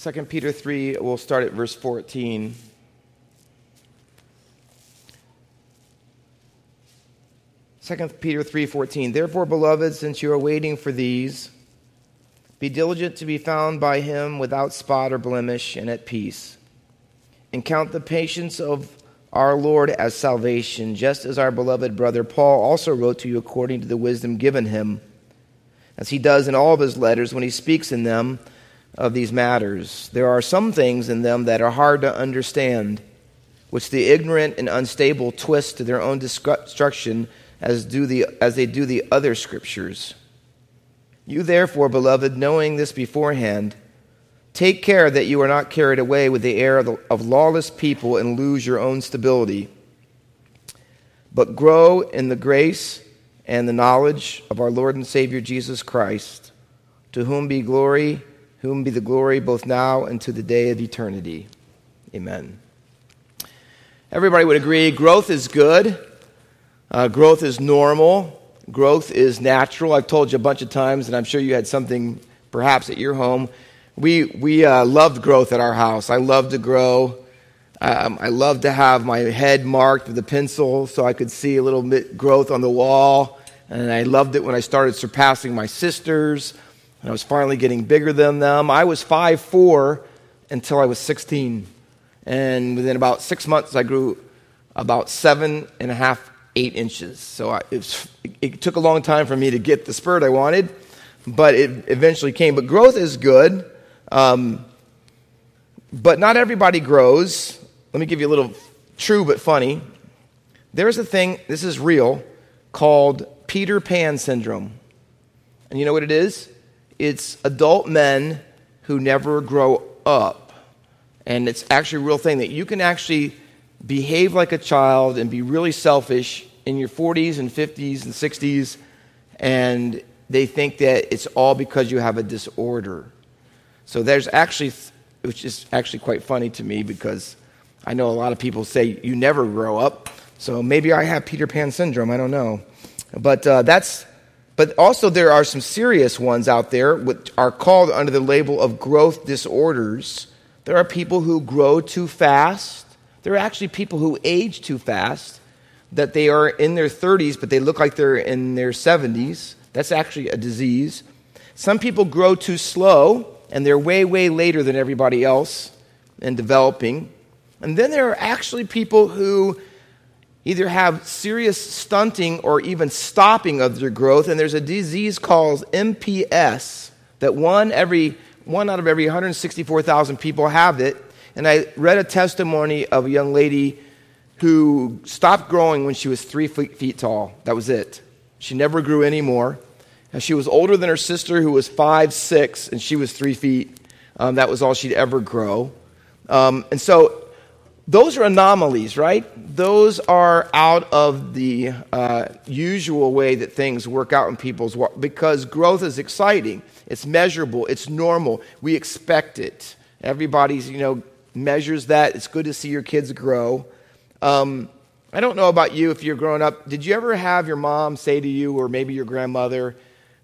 2 Peter 3, we'll start at verse 14. Second Peter 3:14 Therefore beloved since you are waiting for these be diligent to be found by him without spot or blemish and at peace and count the patience of our Lord as salvation just as our beloved brother Paul also wrote to you according to the wisdom given him as he does in all of his letters when he speaks in them of these matters. There are some things in them that are hard to understand, which the ignorant and unstable twist to their own destruction as, do the, as they do the other scriptures. You, therefore, beloved, knowing this beforehand, take care that you are not carried away with the air of, of lawless people and lose your own stability, but grow in the grace and the knowledge of our Lord and Savior Jesus Christ, to whom be glory whom be the glory both now and to the day of eternity. Amen. Everybody would agree growth is good, uh, growth is normal, growth is natural. I've told you a bunch of times, and I'm sure you had something perhaps at your home. We, we uh, loved growth at our house. I loved to grow. Um, I loved to have my head marked with a pencil so I could see a little bit growth on the wall. And I loved it when I started surpassing my sisters. And I was finally getting bigger than them. I was five four until I was 16. And within about six months, I grew about seven and a half, eight inches. So I, it, was, it took a long time for me to get the spurt I wanted, but it eventually came. But growth is good. Um, but not everybody grows. Let me give you a little true but funny. There's a thing, this is real, called Peter Pan syndrome. And you know what it is? It's adult men who never grow up. And it's actually a real thing that you can actually behave like a child and be really selfish in your 40s and 50s and 60s, and they think that it's all because you have a disorder. So there's actually, which is actually quite funny to me because I know a lot of people say you never grow up. So maybe I have Peter Pan syndrome. I don't know. But uh, that's but also, there are some serious ones out there which are called under the label of growth disorders. There are people who grow too fast. There are actually people who age too fast, that they are in their 30s, but they look like they're in their 70s. That's actually a disease. Some people grow too slow, and they're way, way later than everybody else in developing. And then there are actually people who either have serious stunting or even stopping of their growth. And there's a disease called MPS that one, every, one out of every 164,000 people have it. And I read a testimony of a young lady who stopped growing when she was three feet, tall. That was it. She never grew anymore. And she was older than her sister, who was five, six, and she was three feet. Um, that was all she'd ever grow. Um, and so those are anomalies, right? Those are out of the uh, usual way that things work out in people's because growth is exciting. It's measurable. It's normal. We expect it. Everybody's, you know, measures that. It's good to see your kids grow. Um, I don't know about you if you're growing up. Did you ever have your mom say to you, or maybe your grandmother,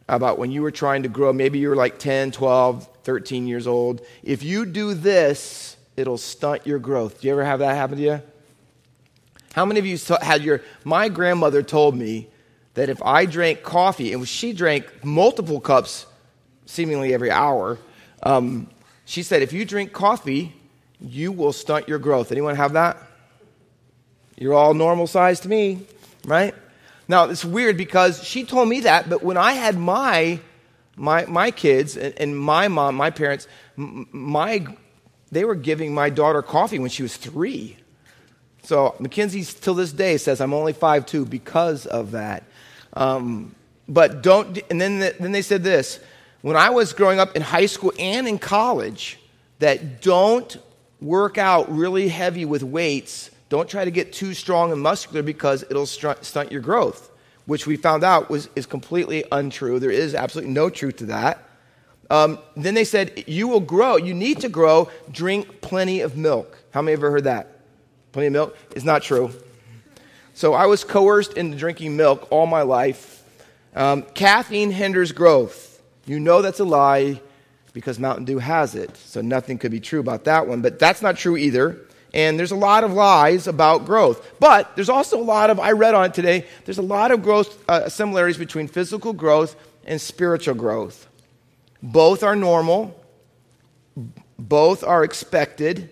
about when you were trying to grow? Maybe you were like 10, 12, 13 years old. If you do this, it'll stunt your growth. Do you ever have that happen to you? How many of you had your. My grandmother told me that if I drank coffee, and she drank multiple cups seemingly every hour, um, she said, if you drink coffee, you will stunt your growth. Anyone have that? You're all normal size to me, right? Now, it's weird because she told me that, but when I had my, my, my kids and, and my mom, my parents, my they were giving my daughter coffee when she was three. So Mackenzie, till this day, says I'm only five two because of that. Um, but don't, and then, the, then they said this when I was growing up in high school and in college, that don't work out really heavy with weights. Don't try to get too strong and muscular because it'll stunt your growth, which we found out was, is completely untrue. There is absolutely no truth to that. Um, then they said, You will grow. You need to grow. Drink plenty of milk. How many ever heard that? Plenty of milk? It's not true. So I was coerced into drinking milk all my life. Um, caffeine hinders growth. You know that's a lie. because Mountain Dew has it. So nothing could be true about that one. But that's not true either. And there's a lot of lies about growth. But there's also a lot of, I read on it today, there's a lot of growth uh, similarities between physical growth and spiritual growth. Both are normal, both are expected,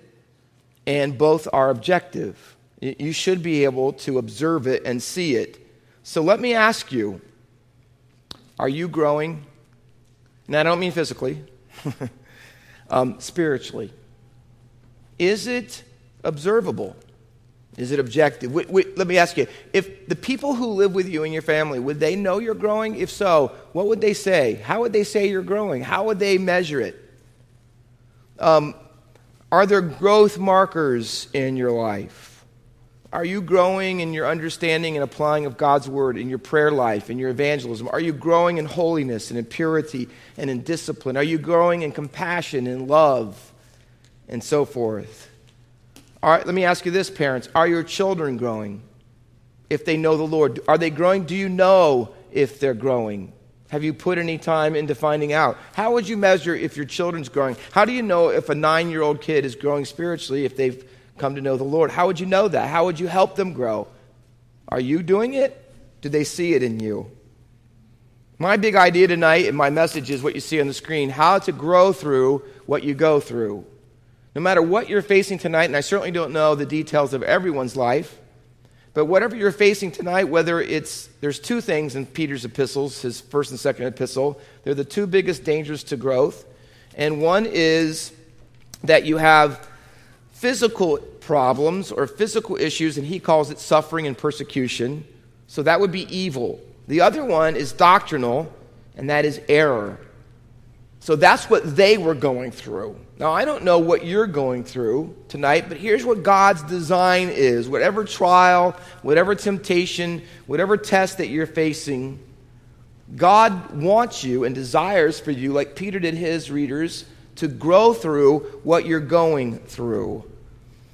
and both are objective. You should be able to observe it and see it. So let me ask you are you growing? And I don't mean physically, um, spiritually. Is it observable? Is it objective? Let me ask you if the people who live with you and your family, would they know you're growing? If so, what would they say? How would they say you're growing? How would they measure it? Um, are there growth markers in your life? Are you growing in your understanding and applying of God's word in your prayer life, in your evangelism? Are you growing in holiness and in purity and in discipline? Are you growing in compassion and love and so forth? All right, let me ask you this, parents. Are your children growing if they know the Lord? Are they growing? Do you know if they're growing? Have you put any time into finding out? How would you measure if your children's growing? How do you know if a nine year old kid is growing spiritually if they've come to know the Lord? How would you know that? How would you help them grow? Are you doing it? Do they see it in you? My big idea tonight and my message is what you see on the screen how to grow through what you go through. No matter what you're facing tonight, and I certainly don't know the details of everyone's life, but whatever you're facing tonight, whether it's, there's two things in Peter's epistles, his first and second epistle, they're the two biggest dangers to growth. And one is that you have physical problems or physical issues, and he calls it suffering and persecution. So that would be evil. The other one is doctrinal, and that is error. So that's what they were going through. Now, I don't know what you're going through tonight, but here's what God's design is. Whatever trial, whatever temptation, whatever test that you're facing, God wants you and desires for you, like Peter did his readers, to grow through what you're going through.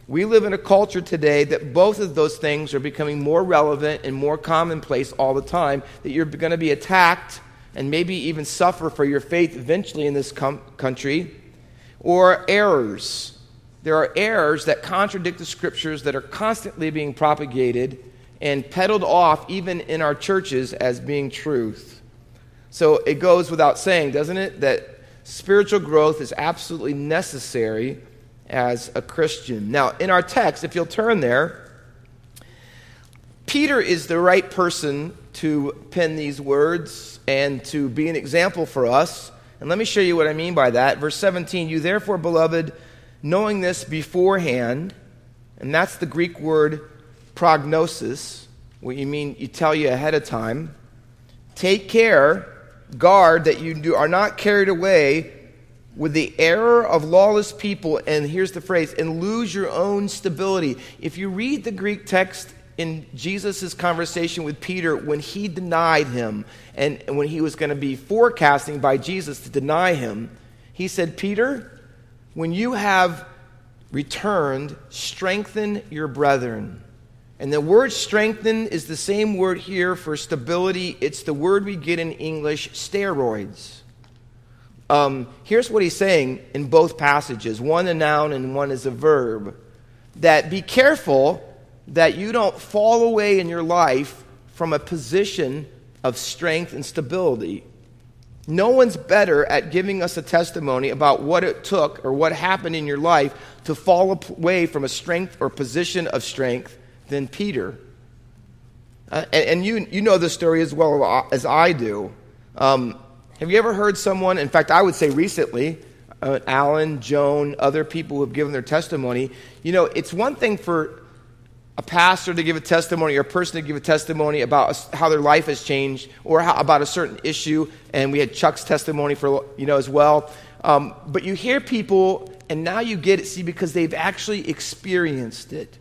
We live in a culture today that both of those things are becoming more relevant and more commonplace all the time, that you're going to be attacked and maybe even suffer for your faith eventually in this com- country, or errors. There are errors that contradict the scriptures that are constantly being propagated and peddled off, even in our churches, as being truth. So it goes without saying, doesn't it, that spiritual growth is absolutely necessary as a Christian. Now, in our text, if you'll turn there, Peter is the right person to pen these words and to be an example for us. And let me show you what I mean by that. Verse 17, you therefore, beloved, knowing this beforehand, and that's the Greek word prognosis, what you mean you tell you ahead of time. Take care, guard that you do, are not carried away with the error of lawless people, and here's the phrase, and lose your own stability. If you read the Greek text in Jesus' conversation with Peter when he denied him and when he was going to be forecasting by Jesus to deny him, he said, Peter, when you have returned, strengthen your brethren. And the word strengthen is the same word here for stability. It's the word we get in English, steroids. Um, here's what he's saying in both passages one a noun and one is a verb that be careful that you don't fall away in your life from a position of strength and stability. No one's better at giving us a testimony about what it took or what happened in your life to fall away from a strength or position of strength than Peter. Uh, and, and you, you know the story as well as I do. Um, have you ever heard someone, in fact, I would say recently, uh, Alan, Joan, other people who have given their testimony, you know, it's one thing for a pastor to give a testimony or a person to give a testimony about how their life has changed or how, about a certain issue. And we had Chuck's testimony for, you know, as well. Um, but you hear people, and now you get it, see, because they've actually experienced it.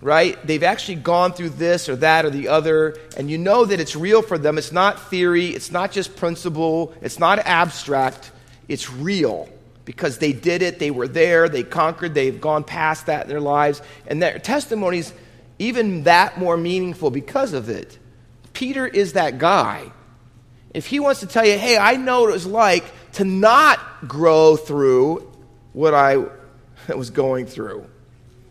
Right? They've actually gone through this or that or the other, and you know that it's real for them. It's not theory, it's not just principle, it's not abstract, it's real because they did it, they were there, they conquered, they've gone past that in their lives, and their testimonies even that more meaningful because of it. Peter is that guy. If he wants to tell you, hey, I know what it was like to not grow through what I was going through.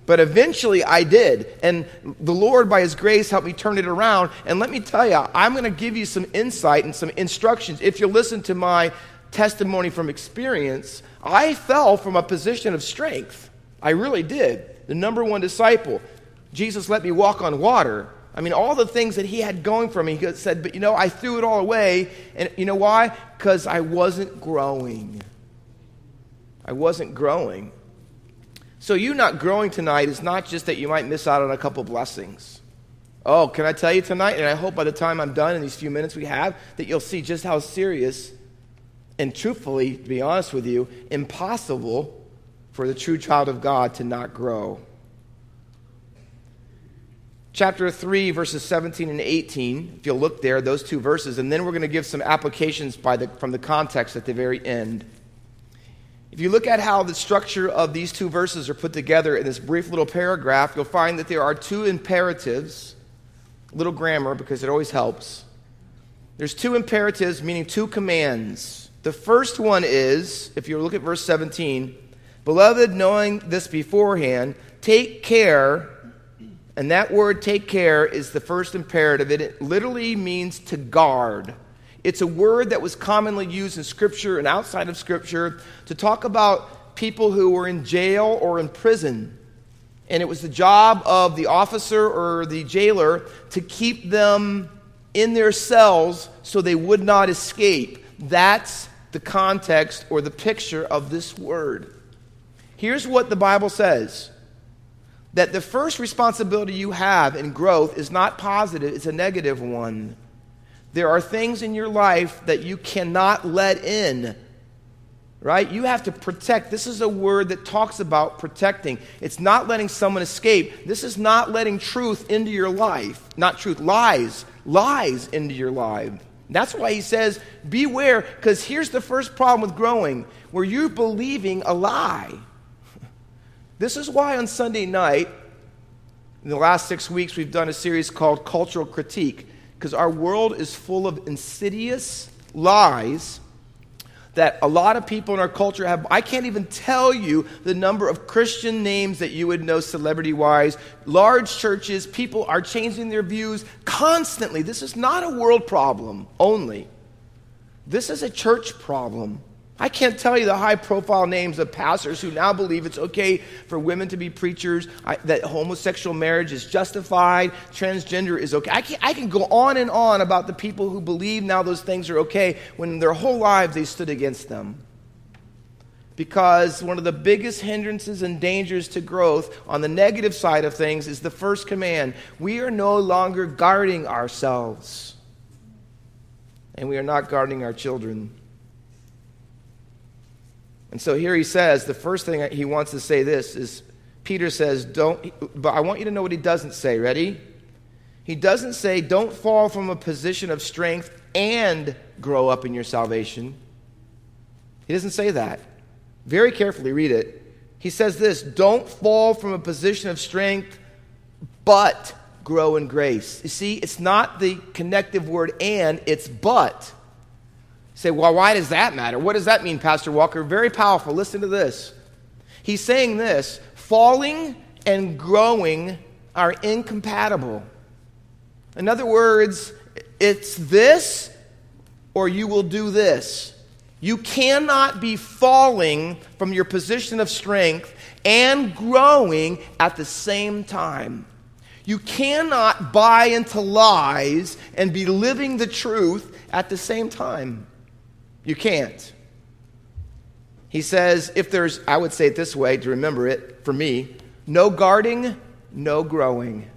But eventually I did. And the Lord, by His grace, helped me turn it around. And let me tell you, I'm going to give you some insight and some instructions. If you listen to my testimony from experience, I fell from a position of strength. I really did. The number one disciple. Jesus let me walk on water. I mean, all the things that he had going for me, he said, but you know, I threw it all away. And you know why? Because I wasn't growing. I wasn't growing. So, you not growing tonight is not just that you might miss out on a couple blessings. Oh, can I tell you tonight? And I hope by the time I'm done in these few minutes we have, that you'll see just how serious and truthfully, to be honest with you, impossible for the true child of God to not grow. Chapter 3, verses 17 and 18, if you'll look there, those two verses, and then we're going to give some applications by the, from the context at the very end. If you look at how the structure of these two verses are put together in this brief little paragraph, you'll find that there are two imperatives, little grammar because it always helps. There's two imperatives, meaning two commands. The first one is, if you look at verse 17, Beloved, knowing this beforehand, take care, and that word take care is the first imperative. It literally means to guard. It's a word that was commonly used in Scripture and outside of Scripture to talk about people who were in jail or in prison. And it was the job of the officer or the jailer to keep them in their cells so they would not escape. That's the context or the picture of this word. Here's what the Bible says that the first responsibility you have in growth is not positive, it's a negative one. There are things in your life that you cannot let in. Right? You have to protect. This is a word that talks about protecting. It's not letting someone escape. This is not letting truth into your life. Not truth, lies. Lies into your life. That's why he says, beware, because here's the first problem with growing where you're believing a lie. This is why on Sunday night, in the last six weeks, we've done a series called Cultural Critique because our world is full of insidious lies that a lot of people in our culture have. I can't even tell you the number of Christian names that you would know celebrity wise. Large churches, people are changing their views constantly. This is not a world problem only, this is a church problem. I can't tell you the high profile names of pastors who now believe it's okay for women to be preachers, I, that homosexual marriage is justified, transgender is okay. I can, I can go on and on about the people who believe now those things are okay when their whole lives they stood against them. Because one of the biggest hindrances and dangers to growth on the negative side of things is the first command we are no longer guarding ourselves, and we are not guarding our children. And so here he says, the first thing he wants to say this is Peter says, don't, but I want you to know what he doesn't say. Ready? He doesn't say, don't fall from a position of strength and grow up in your salvation. He doesn't say that. Very carefully read it. He says this don't fall from a position of strength, but grow in grace. You see, it's not the connective word and, it's but say, well, why does that matter? What does that mean, Pastor Walker? Very powerful. Listen to this. He's saying this falling and growing are incompatible. In other words, it's this or you will do this. You cannot be falling from your position of strength and growing at the same time. You cannot buy into lies and be living the truth at the same time. You can't. He says, if there's, I would say it this way to remember it for me no guarding, no growing.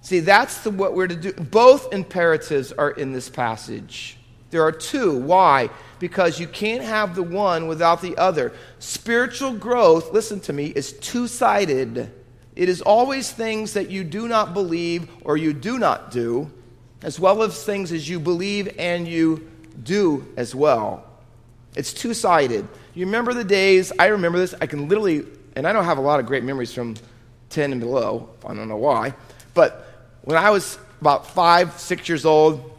See, that's the, what we're to do. Both imperatives are in this passage. There are two. Why? Because you can't have the one without the other. Spiritual growth, listen to me, is two sided. It is always things that you do not believe or you do not do, as well as things as you believe and you do as well. It's two sided. You remember the days, I remember this, I can literally, and I don't have a lot of great memories from 10 and below, I don't know why, but when I was about five, six years old,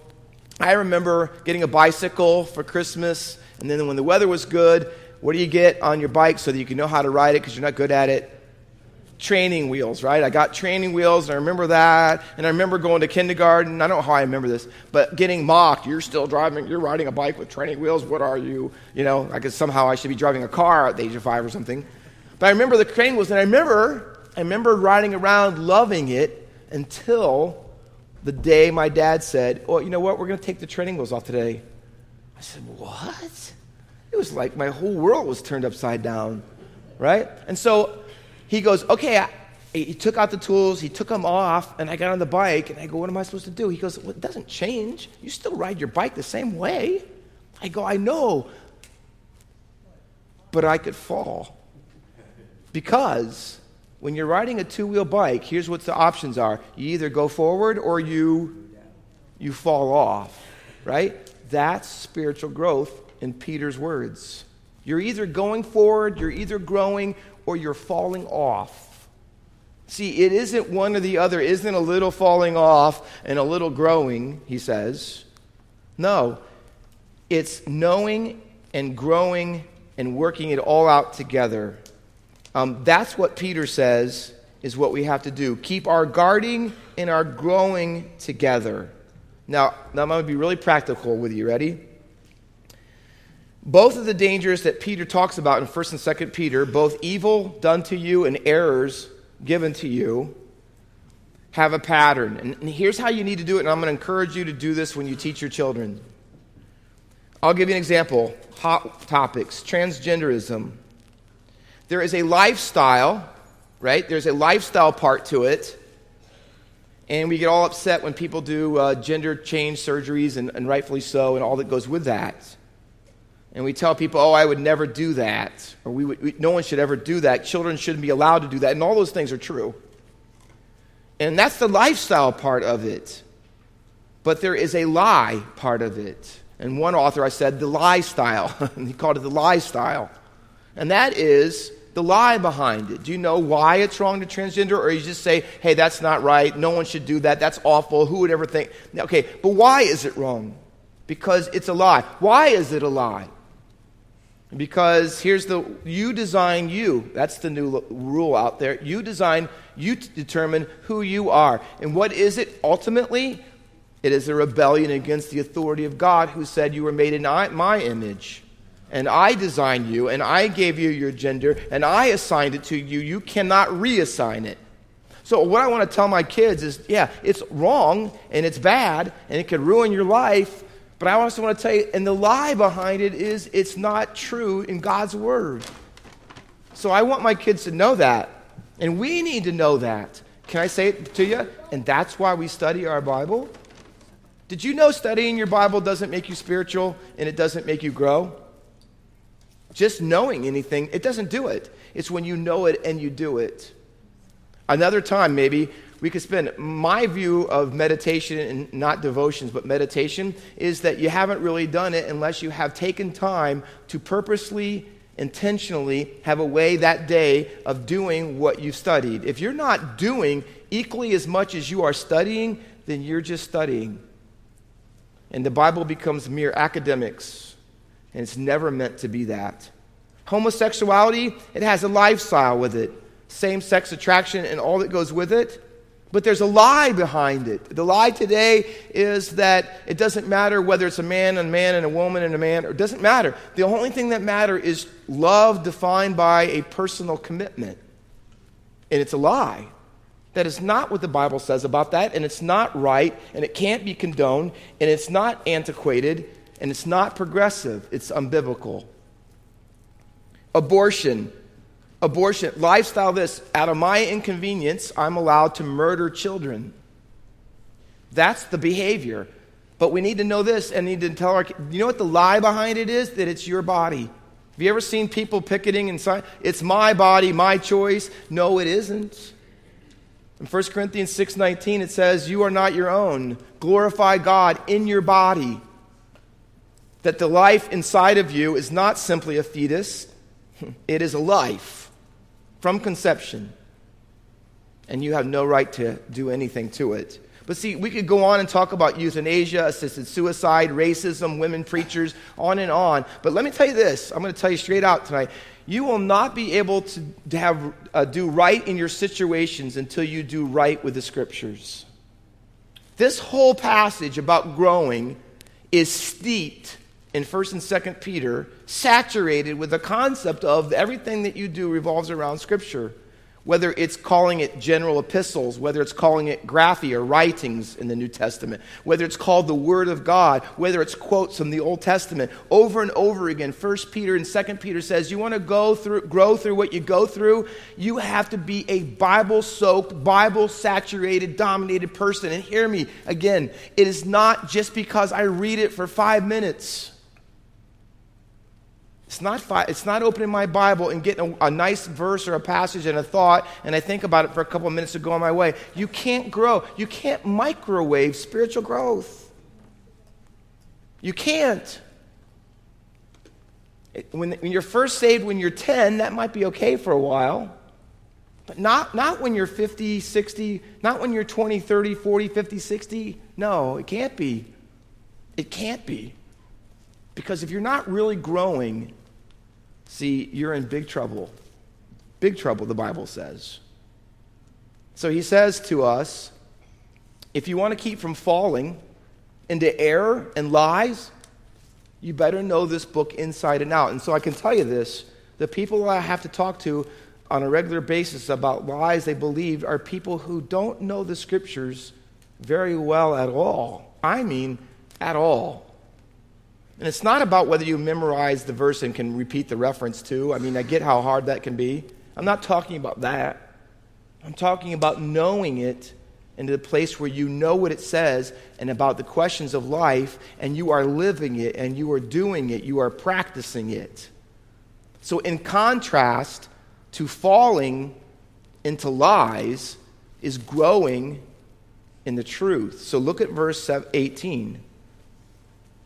I remember getting a bicycle for Christmas And then when the weather was good, what do you get on your bike so that you can know how to ride it because you're not good at it? Training wheels, right? I got training wheels, and I remember that. And I remember going to kindergarten. I don't know how I remember this, but getting mocked. You're still driving, you're riding a bike with training wheels. What are you? You know, I guess somehow I should be driving a car at the age of five or something. But I remember the training wheels, and I remember, I remember riding around loving it until the day my dad said, Well, you know what? We're going to take the training wheels off today. I said, What? It was like my whole world was turned upside down, right? And so he goes, Okay, I, he took out the tools, he took them off, and I got on the bike, and I go, What am I supposed to do? He goes, Well, it doesn't change. You still ride your bike the same way. I go, I know, but I could fall. Because when you're riding a two wheel bike, here's what the options are you either go forward or you, you fall off, right? That's spiritual growth in Peter's words. You're either going forward, you're either growing, or you're falling off. See, it isn't one or the other, it isn't a little falling off and a little growing, he says. No, it's knowing and growing and working it all out together. Um, that's what Peter says is what we have to do. Keep our guarding and our growing together. Now, now I'm going to be really practical with you. Ready? Both of the dangers that Peter talks about in 1st and 2nd Peter, both evil done to you and errors given to you, have a pattern. And, here's how you need to do it, and I'm going to encourage you to do this when you teach your children. I'll give you an example. Hot topics transgenderism, there is a lifestyle, right? There's a lifestyle part to it. And we get all upset when people do uh, gender change surgeries, and, and rightfully so, and all that goes with that. And we tell people, oh, I would never do that. Or we, would, we, no one should ever do that. Children shouldn't be allowed to do that. And all those things are true. And that's the lifestyle part of it. But there is a lie part of it. And one author, I said, the lie style. he called it the lie style. And that is the lie behind it. Do you know why it's wrong to transgender? Or you just say, hey, that's not right. No one should do that. That's awful. Who would ever think? Okay, but why is it wrong? Because it's a lie. Why is it a lie? Because here's the you design you. That's the new rule out there. You design, you determine who you are. And what is it ultimately? It is a rebellion against the authority of God who said you were made in my image and I designed you, and I gave you your gender, and I assigned it to you. You cannot reassign it. So, what I want to tell my kids is yeah, it's wrong, and it's bad, and it could ruin your life. But I also want to tell you, and the lie behind it is it's not true in God's Word. So, I want my kids to know that. And we need to know that. Can I say it to you? And that's why we study our Bible. Did you know studying your Bible doesn't make you spiritual and it doesn't make you grow? Just knowing anything, it doesn't do it. It's when you know it and you do it. Another time, maybe, we could spend my view of meditation and not devotions, but meditation is that you haven't really done it unless you have taken time to purposely, intentionally have a way that day of doing what you've studied. If you're not doing equally as much as you are studying, then you're just studying. And the Bible becomes mere academics and it's never meant to be that. Homosexuality, it has a lifestyle with it, same sex attraction and all that goes with it. But there's a lie behind it. The lie today is that it doesn't matter whether it's a man and a man and a woman and a man, or it doesn't matter. The only thing that matters is love defined by a personal commitment. And it's a lie. That is not what the Bible says about that, and it's not right, and it can't be condoned, and it's not antiquated, and it's not progressive, it's unbiblical. Abortion. Abortion. Lifestyle this. Out of my inconvenience, I'm allowed to murder children. That's the behavior. But we need to know this and need to tell our you know what the lie behind it is? That it's your body. Have you ever seen people picketing inside? It's my body, my choice. No, it isn't. In 1 Corinthians 6:19 it says, "You are not your own. Glorify God in your body." that the life inside of you is not simply a fetus, it is a life from conception. And you have no right to do anything to it. But see, we could go on and talk about euthanasia, assisted suicide, racism, women preachers, on and on. But let me tell you this I'm going to tell you straight out tonight. You will not be able to, to have, uh, do right in your situations until you do right with the scriptures. This whole passage about growing is steeped in 1st and 2nd Peter, saturated with the concept of everything that you do revolves around Scripture whether it's calling it general epistles, whether it's calling it graphi or writings in the New Testament, whether it's called the Word of God, whether it's quotes from the Old Testament, over and over again, 1st Peter and 2nd Peter says, you want to go through, grow through what you go through, you have to be a Bible soaked, Bible saturated, dominated person. And hear me again, it is not just because I read it for five minutes. It's not, it's not opening my Bible and getting a, a, nice verse or a passage and a thought, and I think about it for a couple of minutes to go on my way. You can't grow. You can't microwave spiritual growth. You can't. When, when you're first saved when you're 10, that might be okay for a while. But not, not when you're 50, 60, not when you're 20, 30, 40, 50, 60. No, it can't be. It can't be. Because if you're not really growing, see, you're in big trouble. Big trouble, the Bible says. So he says to us if you want to keep from falling into error and lies, you better know this book inside and out. And so I can tell you this the people I have to talk to on a regular basis about lies they believe are people who don't know the scriptures very well at all. I mean, at all. And it's not about whether you memorize the verse and can repeat the reference to. I mean, I get how hard that can be. I'm not talking about that. I'm talking about knowing it into the place where you know what it says and about the questions of life, and you are living it and you are doing it, you are practicing it. So, in contrast to falling into lies, is growing in the truth. So, look at verse 18.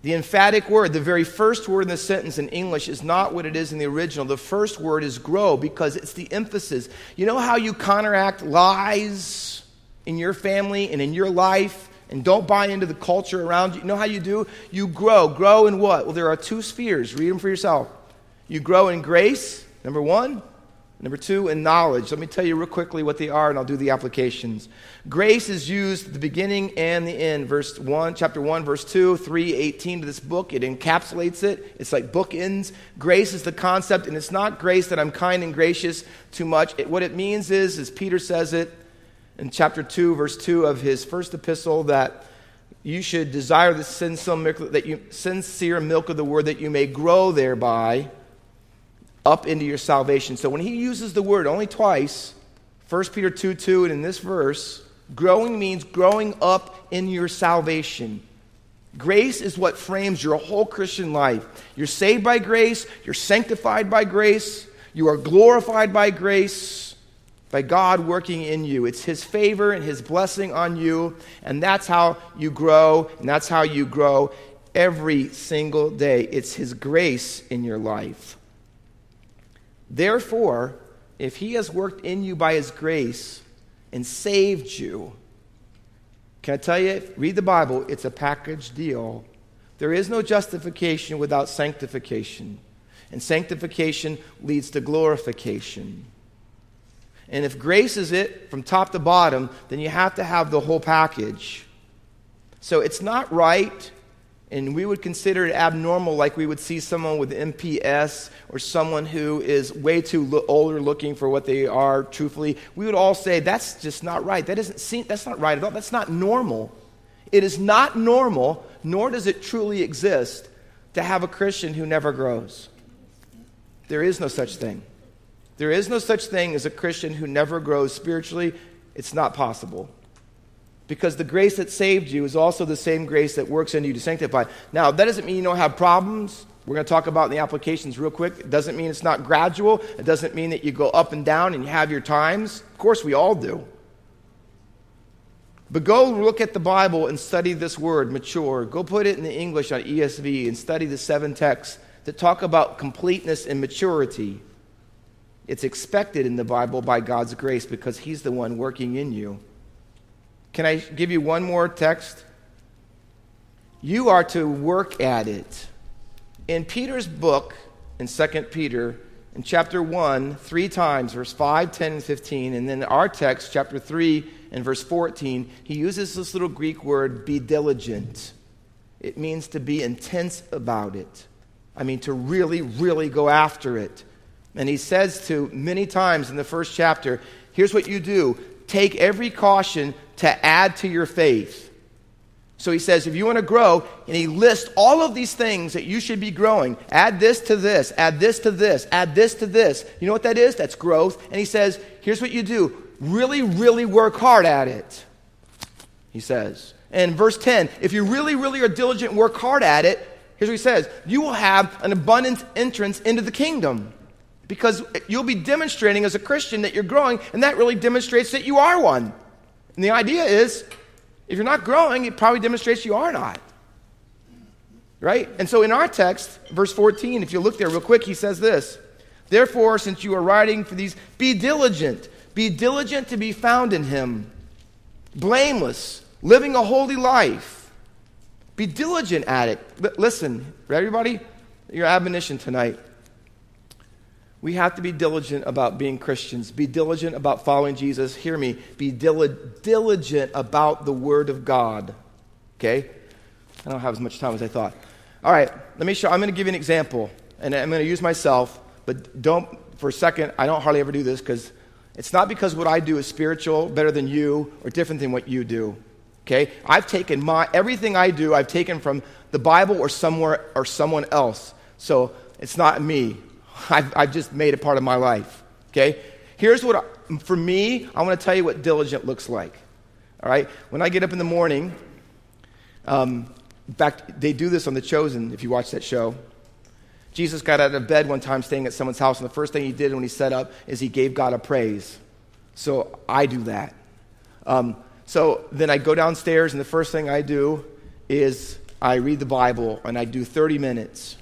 The emphatic word, the very first word in the sentence in English, is not what it is in the original. The first word is grow because it's the emphasis. You know how you counteract lies in your family and in your life and don't buy into the culture around you? You know how you do? You grow. Grow in what? Well, there are two spheres. Read them for yourself. You grow in grace, number one, Number two, in knowledge. Let me tell you real quickly what they are, and I'll do the applications. Grace is used at the beginning and the end. Verse 1, chapter 1, verse 2, 3, 18 to this book. It encapsulates it. It's like bookends. Grace is the concept, and it's not grace that I'm kind and gracious too much. It, what it means is, as Peter says it in chapter 2, verse 2 of his first epistle, that you should desire the sincere milk, that you, sincere milk of the word that you may grow thereby up into your salvation. So when he uses the word only twice, 1 Peter 2 2, and in this verse, growing means growing up in your salvation. Grace is what frames your whole Christian life. You're saved by grace, you're sanctified by grace, you are glorified by grace, by God working in you. It's His favor and His blessing on you, and that's how you grow, and that's how you grow every single day. It's His grace in your life. Therefore, if he has worked in you by his grace and saved you, can I tell you, read the Bible, it's a package deal. There is no justification without sanctification. And sanctification leads to glorification. And if grace is it from top to bottom, then you have to have the whole package. So it's not right and we would consider it abnormal, like we would see someone with MPS or someone who is way too lo- older looking for what they are, truthfully. We would all say, that's just not right. That isn't seem, that's not right at all. That's not normal. It is not normal, nor does it truly exist, to have a Christian who never grows. There is no such thing. There is no such thing as a Christian who never grows spiritually. It's not possible because the grace that saved you is also the same grace that works in you to sanctify. Now, that doesn't mean you don't have problems. We're going to talk about the applications real quick. It doesn't mean it's not gradual. It doesn't mean that you go up and down and you have your times. Of course, we all do. But go look at the Bible and study this word, mature. Go put it in the English on ESV and study the seven texts that talk about completeness and maturity. It's expected in the Bible by God's grace because He's the one working in you. Can I give you one more text? You are to work at it. In Peter's book, in 2 Peter, in chapter 1, three times, verse 5, 10, and 15, and then our text, chapter 3, and verse 14, he uses this little Greek word, be diligent. It means to be intense about it. I mean, to really, really go after it. And he says to many times in the first chapter, here's what you do take every caution to add to your faith. So he says, if you want to grow, and he lists all of these things that you should be growing. Add this to this, add this to this, add this to this. You know what that is? That's growth. And he says, here's what you do really, really work hard at it. He says. And verse 10, if you really, really are diligent work hard at it, here's what he says you will have an abundant entrance into the kingdom because you'll be demonstrating as a Christian that you're growing, and that really demonstrates that you are one. And the idea is if you're not growing, it probably demonstrates you are not. Right? And so in our text, verse 14, if you look there real quick, he says this Therefore, since you are writing for these, be diligent. Be diligent to be found in him, blameless, living a holy life. Be diligent at it. L- listen, everybody, your admonition tonight. We have to be diligent about being Christians. Be diligent about following Jesus. Hear me. Be dil- diligent about the Word of God. Okay? I don't have as much time as I thought. All right, let me show. I'm going to give you an example, and I'm going to use myself, but don't, for a second, I don't hardly ever do this because it's not because what I do is spiritual, better than you, or different than what you do. Okay? I've taken my, everything I do, I've taken from the Bible or somewhere or someone else. So it's not me. I've, I've just made it part of my life. Okay? Here's what, I, for me, I want to tell you what diligent looks like. All right? When I get up in the morning, um, in fact, they do this on The Chosen, if you watch that show. Jesus got out of bed one time staying at someone's house, and the first thing he did when he set up is he gave God a praise. So I do that. Um, so then I go downstairs, and the first thing I do is I read the Bible, and I do 30 minutes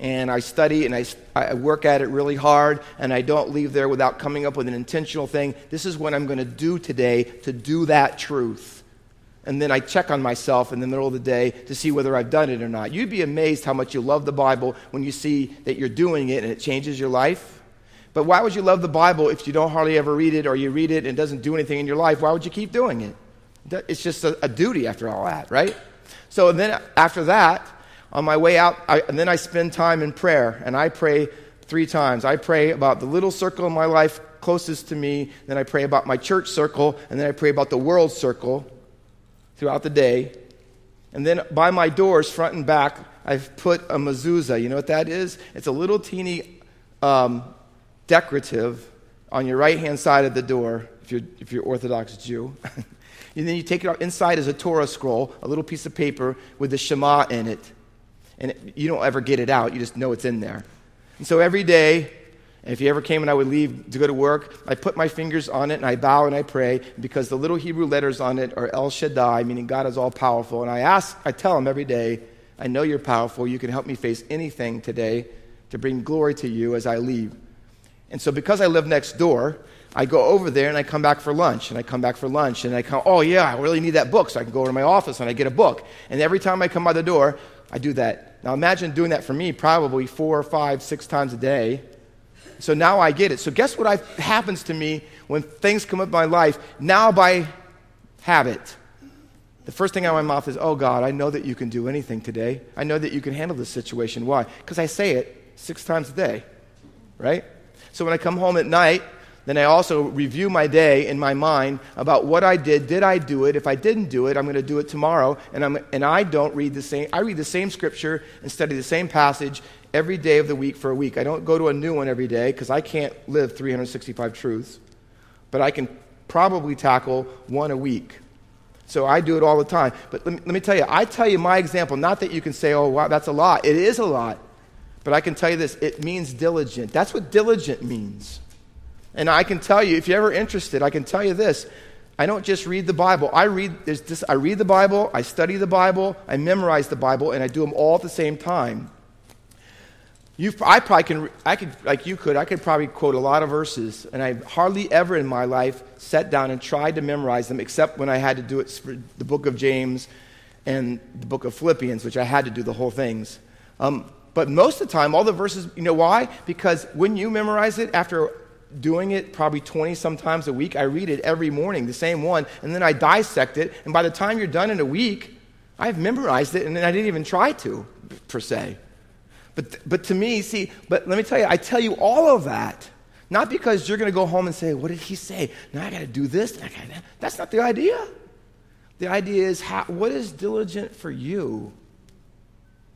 and I study and I, I work at it really hard, and I don't leave there without coming up with an intentional thing. This is what I'm going to do today to do that truth. And then I check on myself in the middle of the day to see whether I've done it or not. You'd be amazed how much you love the Bible when you see that you're doing it and it changes your life. But why would you love the Bible if you don't hardly ever read it or you read it and it doesn't do anything in your life? Why would you keep doing it? It's just a, a duty after all that, right? So then after that, on my way out, I, and then I spend time in prayer, and I pray three times. I pray about the little circle in my life closest to me, then I pray about my church circle, and then I pray about the world circle throughout the day. And then by my doors, front and back, I've put a mezuzah. You know what that is? It's a little teeny um, decorative on your right hand side of the door, if you're, if you're Orthodox Jew. and then you take it out. Inside is a Torah scroll, a little piece of paper with the Shema in it and you don't ever get it out. You just know it's in there. And so every day, if you ever came and I would leave to go to work, I put my fingers on it and I bow and I pray because the little Hebrew letters on it are El Shaddai, meaning God is all powerful. And I ask, I tell him every day, I know you're powerful. You can help me face anything today to bring glory to you as I leave. And so because I live next door, I go over there and I come back for lunch and I come back for lunch and I come, oh yeah, I really need that book. So I can go to my office and I get a book. And every time I come by the door, I do that. Now imagine doing that for me probably four, five, six times a day. So now I get it. So guess what I, happens to me when things come up in my life? Now by habit. The first thing out of my mouth is, Oh God, I know that you can do anything today. I know that you can handle this situation. Why? Because I say it six times a day, right? So when I come home at night, then I also review my day in my mind about what I did. Did I do it? If I didn't do it, I'm going to do it tomorrow. And, I'm, and I don't read the same, I read the same scripture and study the same passage every day of the week for a week. I don't go to a new one every day because I can't live 365 truths. But I can probably tackle one a week. So I do it all the time. But let me, let me tell you, I tell you my example, not that you can say, oh, wow, that's a lot. It is a lot. But I can tell you this it means diligent. That's what diligent means. And I can tell you, if you're ever interested, I can tell you this. I don't just read the Bible. I read, this, I read the Bible, I study the Bible, I memorize the Bible, and I do them all at the same time. You, I probably can, I could, like you could, I could probably quote a lot of verses, and I hardly ever in my life sat down and tried to memorize them, except when I had to do it for the book of James and the book of Philippians, which I had to do the whole things. Um, but most of the time, all the verses, you know why? Because when you memorize it, after doing it probably 20 sometimes a week, I read it every morning, the same one, and then I dissect it, and by the time you're done in a week, I've memorized it, and I didn't even try to, per se. But, but to me, see, but let me tell you, I tell you all of that. Not because you're going to go home and say, What did he say? Now I got to do this. I gotta, that. That's not the idea. The idea is, how, what is diligent for you?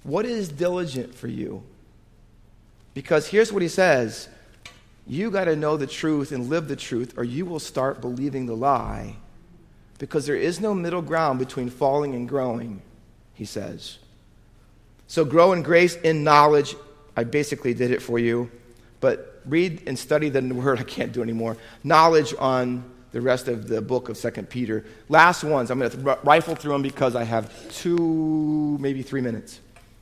What is diligent for you? Because here's what he says you got to know the truth and live the truth, or you will start believing the lie. Because there is no middle ground between falling and growing, he says. So grow in grace, in knowledge. I basically did it for you. But read and study the word. I can't do anymore. Knowledge on the rest of the book of Second Peter. Last ones. I'm going to rifle through them because I have two, maybe three minutes.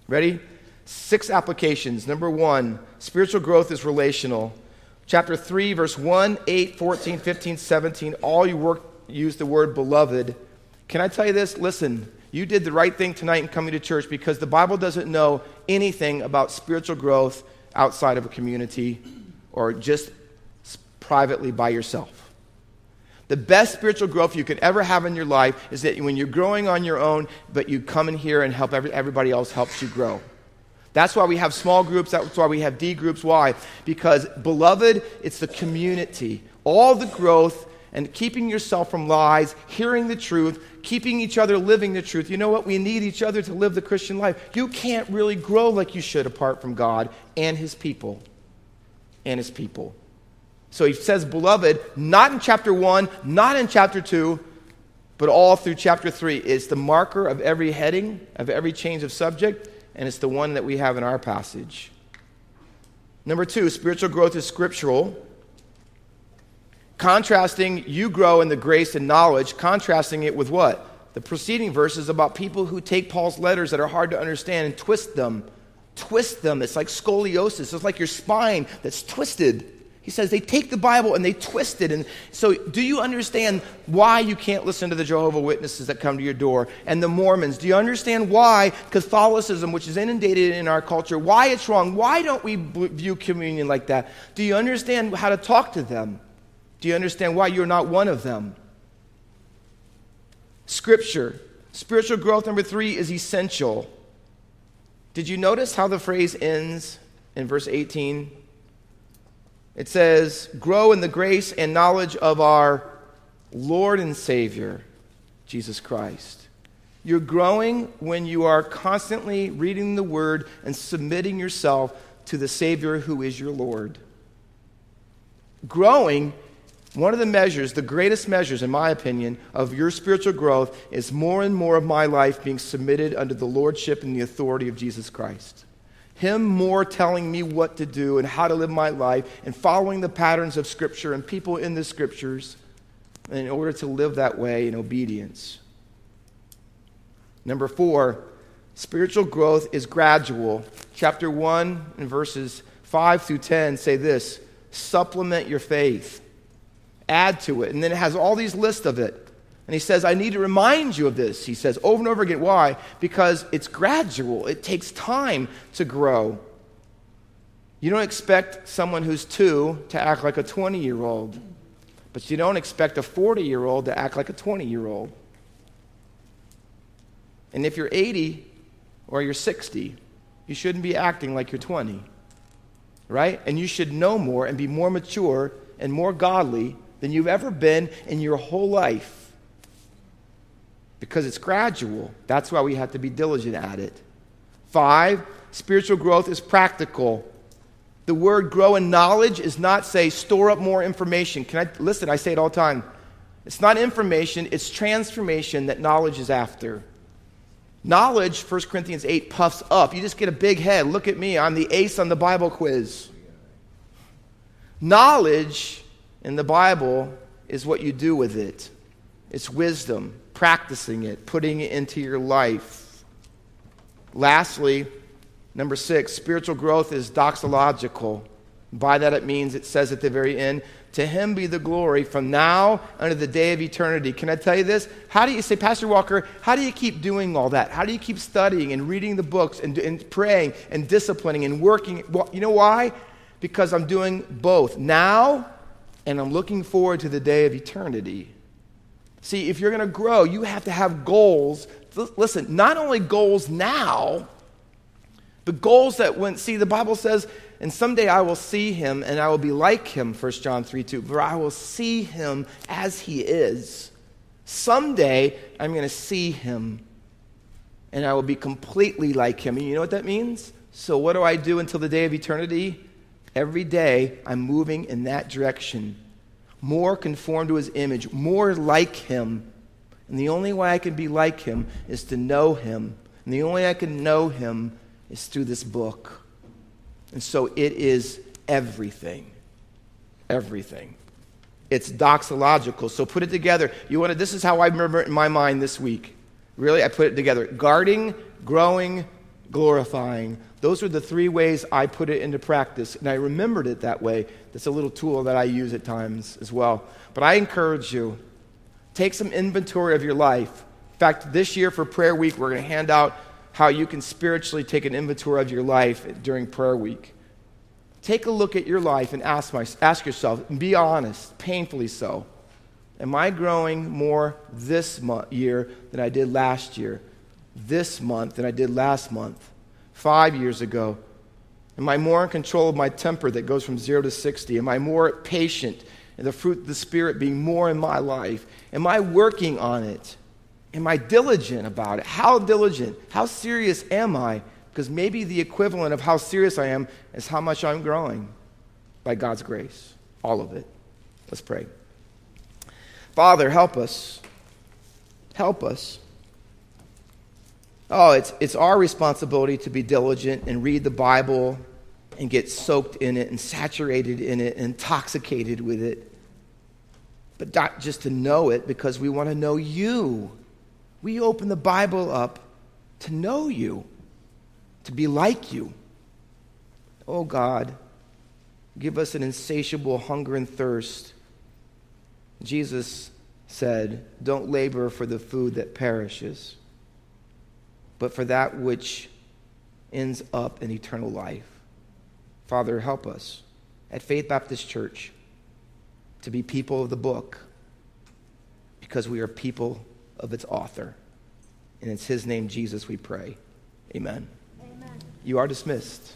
Ready? Six applications. Number one, spiritual growth is relational. Chapter 3, verse 1, 8, 14, 15, 17, all you work use the word beloved. Can I tell you this? Listen, you did the right thing tonight in coming to church because the Bible doesn't know anything about spiritual growth outside of a community or just privately by yourself. The best spiritual growth you could ever have in your life is that when you're growing on your own, but you come in here and help every, everybody else helps you grow. That's why we have small groups. That's why we have D groups. Why? Because, beloved, it's the community. All the growth and keeping yourself from lies, hearing the truth, keeping each other living the truth. You know what? We need each other to live the Christian life. You can't really grow like you should apart from God and His people. And His people. So he says, beloved, not in chapter 1, not in chapter 2, but all through chapter 3. It's the marker of every heading, of every change of subject, and it's the one that we have in our passage. Number two, spiritual growth is scriptural. Contrasting, you grow in the grace and knowledge, contrasting it with what? The preceding verses about people who take Paul's letters that are hard to understand and twist them. Twist them. It's like scoliosis. It's like your spine that's twisted. He says they take the Bible and they twist it. And so, do you understand why you can't listen to the Jehovah Witnesses that come to your door and the Mormons? Do you understand why Catholicism, which is inundated in our culture, why it's wrong? Why don't we view communion like that? Do you understand how to talk to them? Do you understand why you're not one of them? Scripture. Spiritual growth, number three, is essential. Did you notice how the phrase ends in verse 18? It says, Grow in the grace and knowledge of our Lord and Savior, Jesus Christ. You're growing when you are constantly reading the Word and submitting yourself to the Savior who is your Lord. Growing, one of the measures, the greatest measures, in my opinion, of your spiritual growth is more and more of my life being submitted under the Lordship and the authority of Jesus Christ. Him more telling me what to do and how to live my life and following the patterns of Scripture and people in the Scriptures in order to live that way in obedience. Number four, spiritual growth is gradual. Chapter 1 and verses 5 through 10 say this supplement your faith, add to it. And then it has all these lists of it. And he says, I need to remind you of this. He says over and over again. Why? Because it's gradual, it takes time to grow. You don't expect someone who's two to act like a 20 year old, but you don't expect a 40 year old to act like a 20 year old. And if you're 80 or you're 60, you shouldn't be acting like you're 20, right? And you should know more and be more mature and more godly than you've ever been in your whole life because it's gradual. That's why we have to be diligent at it. Five, spiritual growth is practical. The word grow in knowledge is not say store up more information. Can I listen? I say it all the time. It's not information, it's transformation that knowledge is after. Knowledge, 1 Corinthians 8, puffs up. You just get a big head. Look at me, I'm the ace on the Bible quiz. Knowledge in the Bible is what you do with it, it's wisdom practicing it, putting it into your life. Lastly, Number six, spiritual growth is doxological. By that it means, it says at the very end, to him be the glory from now unto the day of eternity. Can I tell you this? How do you say, Pastor Walker, how do you keep doing all that? How do you keep studying and reading the books and, and praying and disciplining and working? Well, you know why? Because I'm doing both now and I'm looking forward to the day of eternity. See, if you're going to grow, you have to have goals. Listen, not only goals now, but goals that when, see, the Bible says, and someday I will see him and I will be like him, 1 John 3 2, for I will see him as he is. Someday I'm going to see him and I will be completely like him. And you know what that means? So, what do I do until the day of eternity? Every day I'm moving in that direction, more conformed to his image, more like him. And the only way I can be like him is to know him. And the only way I can know him is through this book. And so it is everything. Everything. It's doxological. So put it together. You want to, this is how I remember it in my mind this week. Really, I put it together. Guarding, growing, glorifying. Those are the three ways I put it into practice. And I remembered it that way. That's a little tool that I use at times as well. But I encourage you take some inventory of your life. In fact, this year for prayer week, we're going to hand out how you can spiritually take an inventory of your life during prayer week. Take a look at your life and ask, my, ask yourself, and be honest, painfully so. Am I growing more this month, year than I did last year? This month than I did last month? Five years ago? Am I more in control of my temper that goes from zero to 60? Am I more patient and the fruit of the Spirit being more in my life? Am I working on it? Am I diligent about it? How diligent? How serious am I? Because maybe the equivalent of how serious I am is how much I'm growing by God's grace. All of it. Let's pray. Father, help us. Help us. Oh, it's, it's our responsibility to be diligent and read the Bible and get soaked in it and saturated in it and intoxicated with it. But not just to know it because we want to know you. We open the Bible up to know you, to be like you. Oh God, give us an insatiable hunger and thirst. Jesus said, Don't labor for the food that perishes, but for that which ends up in eternal life. Father, help us at Faith Baptist Church to be people of the book because we are people of its author. And it's his name, Jesus, we pray. Amen. Amen. You are dismissed.